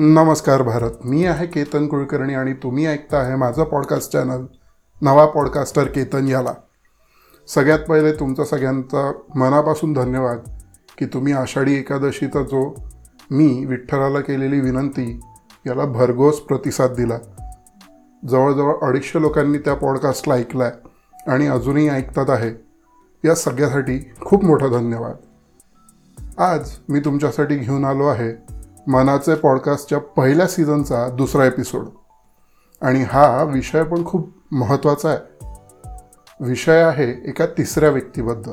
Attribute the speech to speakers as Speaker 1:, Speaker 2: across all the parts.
Speaker 1: नमस्कार भारत. मी आहे केतन कुलकर्णी आणि तुम्ही ऐकता आहे माझं पॉडकास्ट चॅनल नवा पॉडकास्टर केतन याला. सगळ्यात पहिले तुमचं सगळ्यांचा मनापासून धन्यवाद की तुम्ही आषाढी एकादशीचा जो मी विठ्ठलाला केलेली विनंती याला भरघोस प्रतिसाद दिला. जवळजवळ अडीचशे लोकांनी त्या पॉडकास्टला ऐकला आहे आणि अजूनही ऐकतात आहे. या सगळ्यासाठी खूप मोठा धन्यवाद. आज मी तुमच्यासाठी घेऊन आलो आहे मनाचे पॉडकास्टच्या पहिल्या सीझनचा दुसरा एपिसोड. आणि हा विषय पण खूप महत्त्वाचा आहे. विषय आहे एका तिसऱ्या व्यक्तीबद्दल.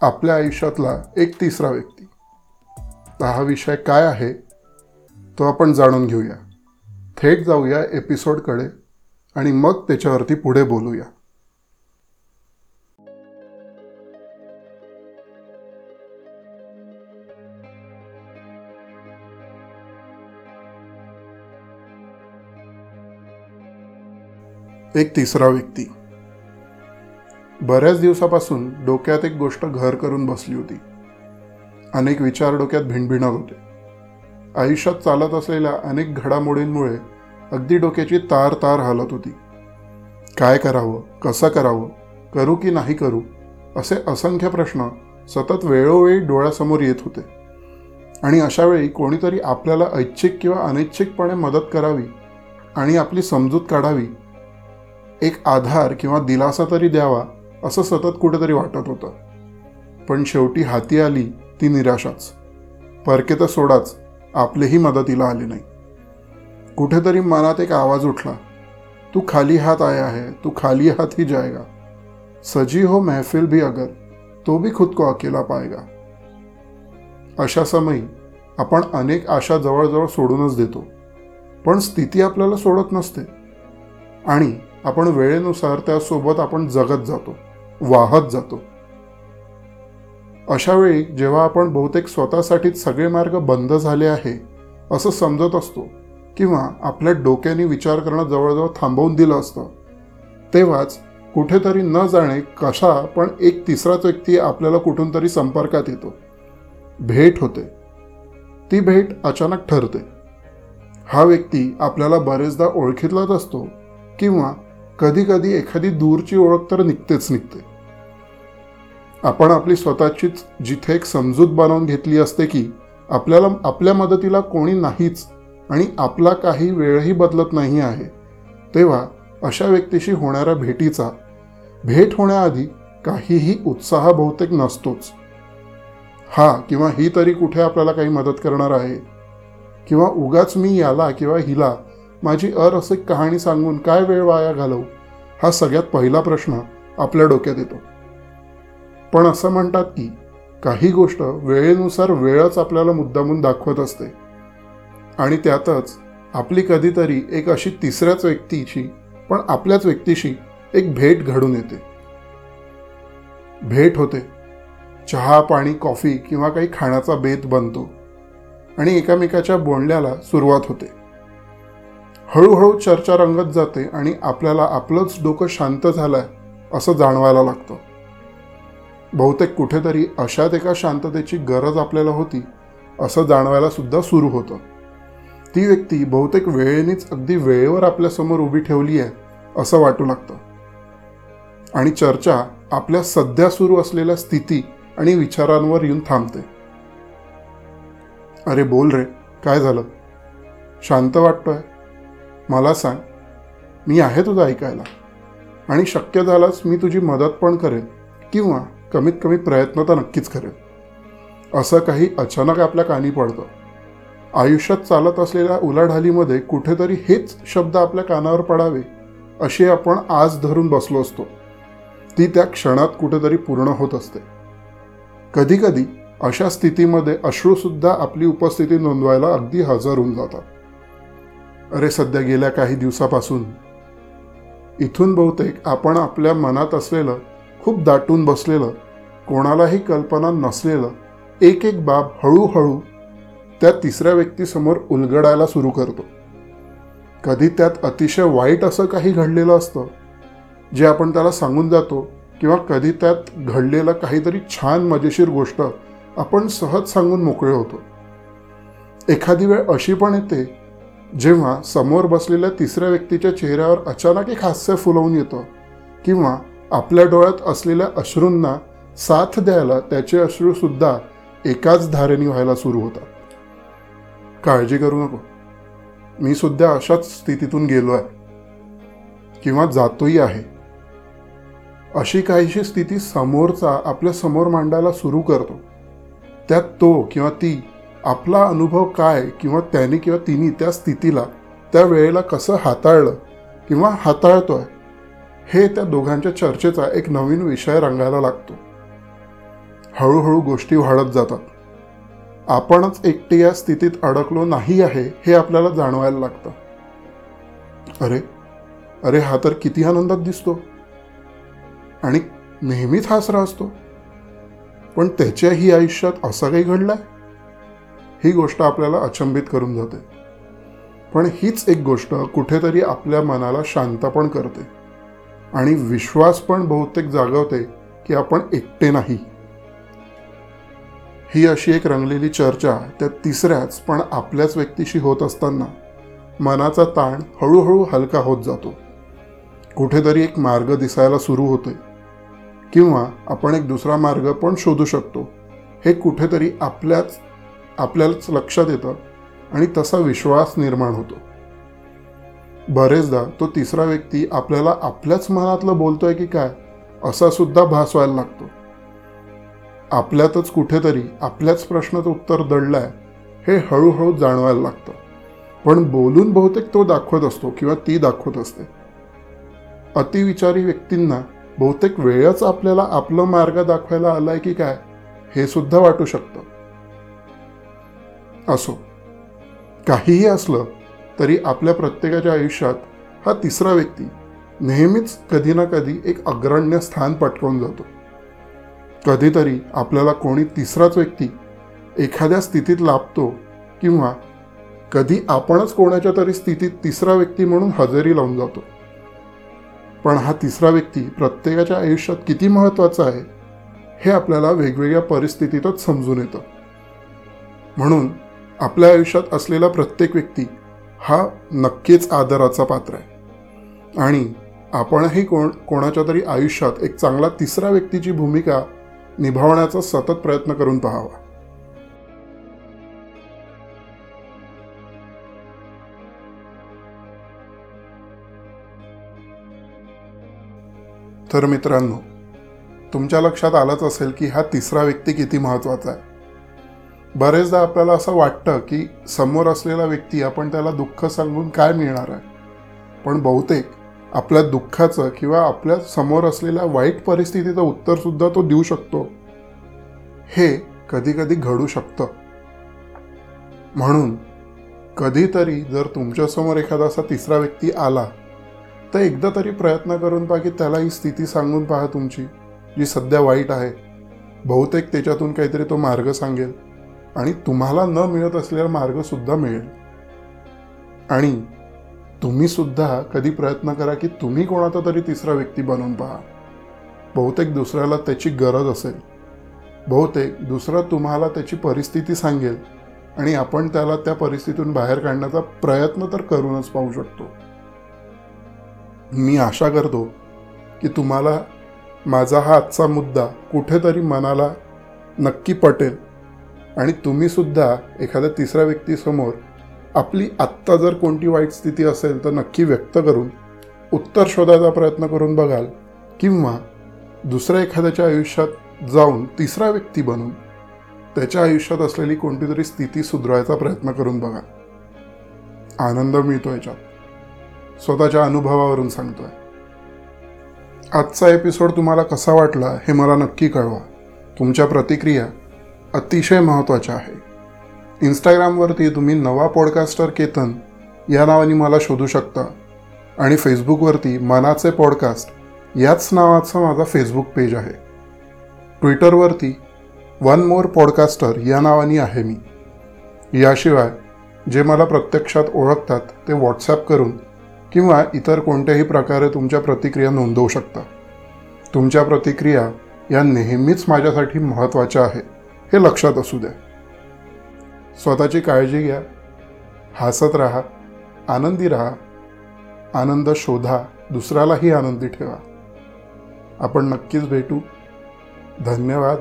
Speaker 1: आपल्या आयुष्यातला एक तिसरा व्यक्ती. तर हा विषय काय आहे तो आपण जाणून घेऊया. थेट जाऊया एपिसोडकडे आणि मग त्याच्यावरती पुढे बोलूया. एक तिसरा व्यक्ती. बऱ्याच दिवसापासून डोक्यात एक गोष्ट घर करून बसली होती. अनेक विचार डोक्यात भिणभिणत होते. आयुष्यात चालत असलेल्या अनेक घडामोडींमुळे अगदी डोक्याची तार तार हालत होती. काय करावं कसं करावं करू की नाही करू असे असंख्य प्रश्न सतत वेळोवेळी डोळ्यासमोर येत होते. आणि अशावेळी कोणीतरी आपल्याला ऐच्छिक किंवा अनैच्छिकपणे मदत करावी आणि आपली समजूत काढावी एक आधार किंवा दिलासा तरी द्यावा असं सतत कुठेतरी वाटत होतं. पण शेवटी हाती आली ती निराशाच. परके तर सोडाच आपलेही मदतीला आले नाही. कुठेतरी मनात एक आवाज उठला. तू खाली हात आया है तू खाली हात ही जाएगा. सजी हो महफिल भी अगर तो भी खुद को अकेला पाएगा. अशा समयी आपण अनेक आशा जवळजवळ सोडूनच देतो. पण स्थिती आपल्याला सोडत नसते. आणि आपण वेळेनुसार त्यासोबत आपण जगत जातो वाहत जातो. अशा वेळी जेव्हा आपण बहुतेक स्वतःसाठीच सगळे मार्ग बंद झाले आहे असं समजत असतो किंवा आपल्या डोक्याने विचार करणं जवळजवळ थांबवून दिलं असतं तेव्हाच कुठेतरी न जाणे कशा पण एक तिसराच व्यक्ती आपल्याला कुठून तरी संपर्कात येतो. भेट होते. ती भेट अचानक ठरते. हा व्यक्ती आपल्याला बरेचदा ओळखीतलाच असतो किंवा कधी कधी एखादी दूरची ओळख तर निघतेच निघते. आपण आपली स्वतःचीच जिथे एक समजूत बनवून घेतली असते की आपल्याला आपल्या मदतीला कोणी नाहीच आणि आपला काही वेळही बदलत नाही आहे. तेव्हा अशा व्यक्तीशी होणाऱ्या भेटीचा भेट होण्याआधी काहीही उत्साह बहुतेक नसतोच. हा किंवा ही तरी कुठे आपल्याला काही मदत करणार आहे? किंवा उगाच मी याला किंवा हिला माझी अरसिक कहाणी सांगून काय वेळ वाया घालवू? हा सगळ्यात पहिला प्रश्न आपल्या डोक्यात येतो. पण असं म्हणतात की काही गोष्ट वेळेनुसार वेळच आपल्याला मुद्दामून दाखवत असते. आणि त्यातच आपली कधीतरी एक अशी तिसऱ्याच व्यक्तीची पण आपल्याच व्यक्तीशी एक भेट घडून येते. भेट होते. चहा पाणी कॉफी किंवा काही खाण्याचा बेत बनतो. आणि एकामेकाच्या बोलण्याला सुरुवात होते. हळूहळू चर्चा रंगत जाते आणि आपल्याला आपलंच डोकं शांत झालंय असं जाणवायला लागतं. बहुतेक कुठेतरी अशात एका शांततेची गरज आपल्याला होती असं जाणवायला सुद्धा सुरू होतं. ती व्यक्ती बहुतेक वेळेनेच अगदी वेळेवर आपल्यासमोर उभी ठेवली आहे असं वाटू लागतं. आणि चर्चा आपल्या सध्या सुरू असलेल्या स्थिती आणि विचारांवर येऊन थांबते. अरे बोल रे काय झालं? शांत वाटतोय? मला सांग मी आहे तुझं ऐकायला. आणि शक्य झालाच मी तुझी मदत पण करेन किंवा कमीत कमी प्रयत्न तर नक्कीच करेन. असं काही अचानक आपल्या कानी पडतं. आयुष्यात चालत असलेल्या उलाढालीमध्ये कुठेतरी हेच शब्द आपल्या कानावर पडावे अशी आपण आज धरून बसलो असतो. ती त्या क्षणात कुठेतरी पूर्ण होत असते. कधीकधी अशा स्थितीमध्ये अश्रूसुद्धा आपली उपस्थिती नोंदवायला अगदी हजर होऊन जातात. अरे सध्या गेल्या काही दिवसापासून इथून बहुतेक आपण आपल्या मनात असलेलं खूप दाटून बसलेलं कोणालाही कल्पना नसलेलं एक एक बाब हळूहळू त्या तिसऱ्या व्यक्तीसमोर उलगडायला सुरू करतो. कधी त्यात अतिशय वाईट असं काही घडलेलं असतं जे आपण त्याला सांगून जातो किंवा कधी त्यात घडलेलं काहीतरी छान मजेशीर गोष्ट आपण सहज सांगून मोकळे होतो. एखादी वेळ अशी पण येते जेव्हा समोर बसलेल्या तिसऱ्या व्यक्तीच्या चेहऱ्यावर अचानक एक हास्य फुलवून येतं किंवा आपल्या डोळ्यात असलेल्या अश्रूंना साथ द्यायला त्याचे अश्रूसुद्धा एकाच धारेने व्हायला सुरू होतात. काळजी करू नको. मी सुद्धा अशाच स्थितीतून गेलो आहे किंवा जातोही आहे. अशी काहीशी स्थिती समोरचा आपल्यासमोर मांडायला सुरू करतो. त्यात तो किंवा ती आपला अनुभव काय किंवा त्याने किंवा तिने त्या स्थितीला त्या वेळेला कसं हाताळलं किंवा हाताळतोय हे त्या दोघांच्या चर्चेचा एक नवीन विषय रंगायला लागतो. हळूहळू गोष्टी वाढत जातात. आपणच एकटे या स्थितीत अडकलो नाही आहे हे आपल्याला जाणवायला लागतं. अरे अरे हा तर किती आनंदात दिसतो. आणि नेहमीच हासरा असतो. पण त्याच्याही आयुष्यात असं काही घडलंय? ही गोष्ट आपल्याला अचंबित करून जाते. पण हीच एक गोष्ट कुठेतरी आपल्या मनाला शांत पण करते आणि विश्वास पण बहुतेक जागवते की आपण एकटे नाही. ही अशी एक रंगलेली चर्चा त्या तिसऱ्याच पण आपल्याच व्यक्तीशी होत असताना मनाचा ताण हळूहळू हलका होत जातो. कुठेतरी एक मार्ग दिसायला सुरू होते. किंवा आपण एक दुसरा मार्ग पण शोधू शकतो. हे कुठेतरी आपल्याच आपल्यालाच लक्षात येतं आणि तसा विश्वास निर्माण होतो. बरेचदा तो तिसरा व्यक्ती आपल्याला आपल्याच मनातलं बोलतोय की काय असा सुद्धा भास व्हायला लागतो. आपल्यातच कुठेतरी आपल्याच प्रश्नाचं उत्तर दडलंय हे हळूहळू जाणवायला लागतं. पण बोलून बहुतेक तो दाखवत असतो किंवा ती दाखवत असते. अतिविचारी व्यक्तींना बहुतेक वेळच आपल्याला आपलं मार्ग दाखवायला आलाय की काय हे सुद्धा वाटू शकतं. असो. काहीही असलं तरी आपल्या प्रत्येकाच्या आयुष्यात हा तिसरा व्यक्ती नेहमीच कधी ना कधी एक अग्रण्य स्थान पटकवून जातो. कधीतरी आपल्याला कोणी तिसराच व्यक्ती एखाद्या स्थितीत लाभतो किंवा कधी आपणच कोणाच्या तरी स्थितीत तिसरा व्यक्ती म्हणून हजेरी लावून जातो. पण हा तिसरा व्यक्ती प्रत्येकाच्या आयुष्यात किती महत्त्वाचा आहे हे आपल्याला वेगवेगळ्या परिस्थितीतच समजून येतं. म्हणून आपल्या आयुष्यात असलेला प्रत्येक व्यक्ती हा नक्कीच आदराचा पात्र आहे. आणि आपणही कोण कोणाच्या तरी आयुष्यात एक चांगला तिसरा व्यक्तीची भूमिका निभावण्याचा सतत प्रयत्न करून पहावा. तर मित्रांनो तुमच्या लक्षात आलंच असेल की हा तिसरा व्यक्ती किती महत्त्वाचा आहे. बरेचदा आपल्याला असं वाटतं की समोर असलेला व्यक्ती आपण त्याला दुःख सांगून काय मिळणार आहे? पण बहुतेक आपल्या दुःखाचं किंवा आपल्यासमोर असलेल्या वाईट परिस्थितीचं उत्तरसुद्धा तो देऊ शकतो. हे कधीकधी घडू शकतं. म्हणून कधीतरी जर तुमच्यासमोर एखादा असा तिसरा व्यक्ती आला तर एकदा तरी प्रयत्न करून पहा की त्याला ही स्थिती सांगून पहा तुमची जी सध्या वाईट आहे. बहुतेक त्याच्यातून काहीतरी तो मार्ग सांगेल. आणि तुम्हाला न मिळत असलेला मार्गसुद्धा मिळेल. आणि तुम्हीसुद्धा कधी प्रयत्न करा की तुम्ही कोणाचा तरी तिसरा व्यक्ती बनवून पहा. बहुतेक दुसऱ्याला त्याची गरज असेल. बहुतेक दुसरा तुम्हाला त्याची परिस्थिती सांगेल आणि आपण त्याला त्या परिस्थितीतून बाहेर काढण्याचा प्रयत्न तर करूनच पाहू शकतो. मी आशा करतो की तुम्हाला माझा हा आजचा मुद्दा कुठेतरी मनाला नक्की पटेल. आणि तुम्हीसुद्धा एखाद्या तिसऱ्या व्यक्तीसमोर आपली आत्ता जर कोणती वाईट स्थिती असेल तर नक्की व्यक्त करून उत्तर शोधायचा प्रयत्न करून बघाल किंवा दुसऱ्या एखाद्याच्या आयुष्यात जाऊन तिसरा व्यक्ती बनून त्याच्या आयुष्यात असलेली कोणती तरी स्थिती सुधारायचा प्रयत्न करून बघा. आनंद मिळतो याच्यात. स्वतःच्या अनुभवावरून सांगतोय. आजचा एपिसोड तुम्हाला कसा वाटला हे मला नक्की कळवा. तुमच्या प्रतिक्रिया अतिशय महत्त्वाच्या आहे. इंस्टाग्रामवरती तुम्ही नवा पॉडकास्टर केतन या नावाने मला शोधू शकता आणि फेसबुकवरती मनाचे पॉडकास्ट याच नावाचा माझा फेसबुक पेज आहे. ट्विटरवरती वन मोर पॉडकास्टर या नावाने आहे मी. याशिवाय जे मला प्रत्यक्षात ओळखतात ते व्हॉट्सॲप करून किंवा इतर कोणत्याही प्रकारे तुमच्या प्रतिक्रिया नोंदवू शकता. तुमच्या प्रतिक्रिया या नेहमीच माझ्यासाठी महत्त्वाच्या आहे हे लक्षात असू द्या. स्वतःची काळजी घ्या. हसत राहा. आनंदी राहा. आनंद शोधा. दुसऱ्यालाही आनंदी ठेवा. आपण नक्कीच भेटू. धन्यवाद.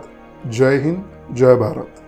Speaker 1: जय हिंद. जय भारत.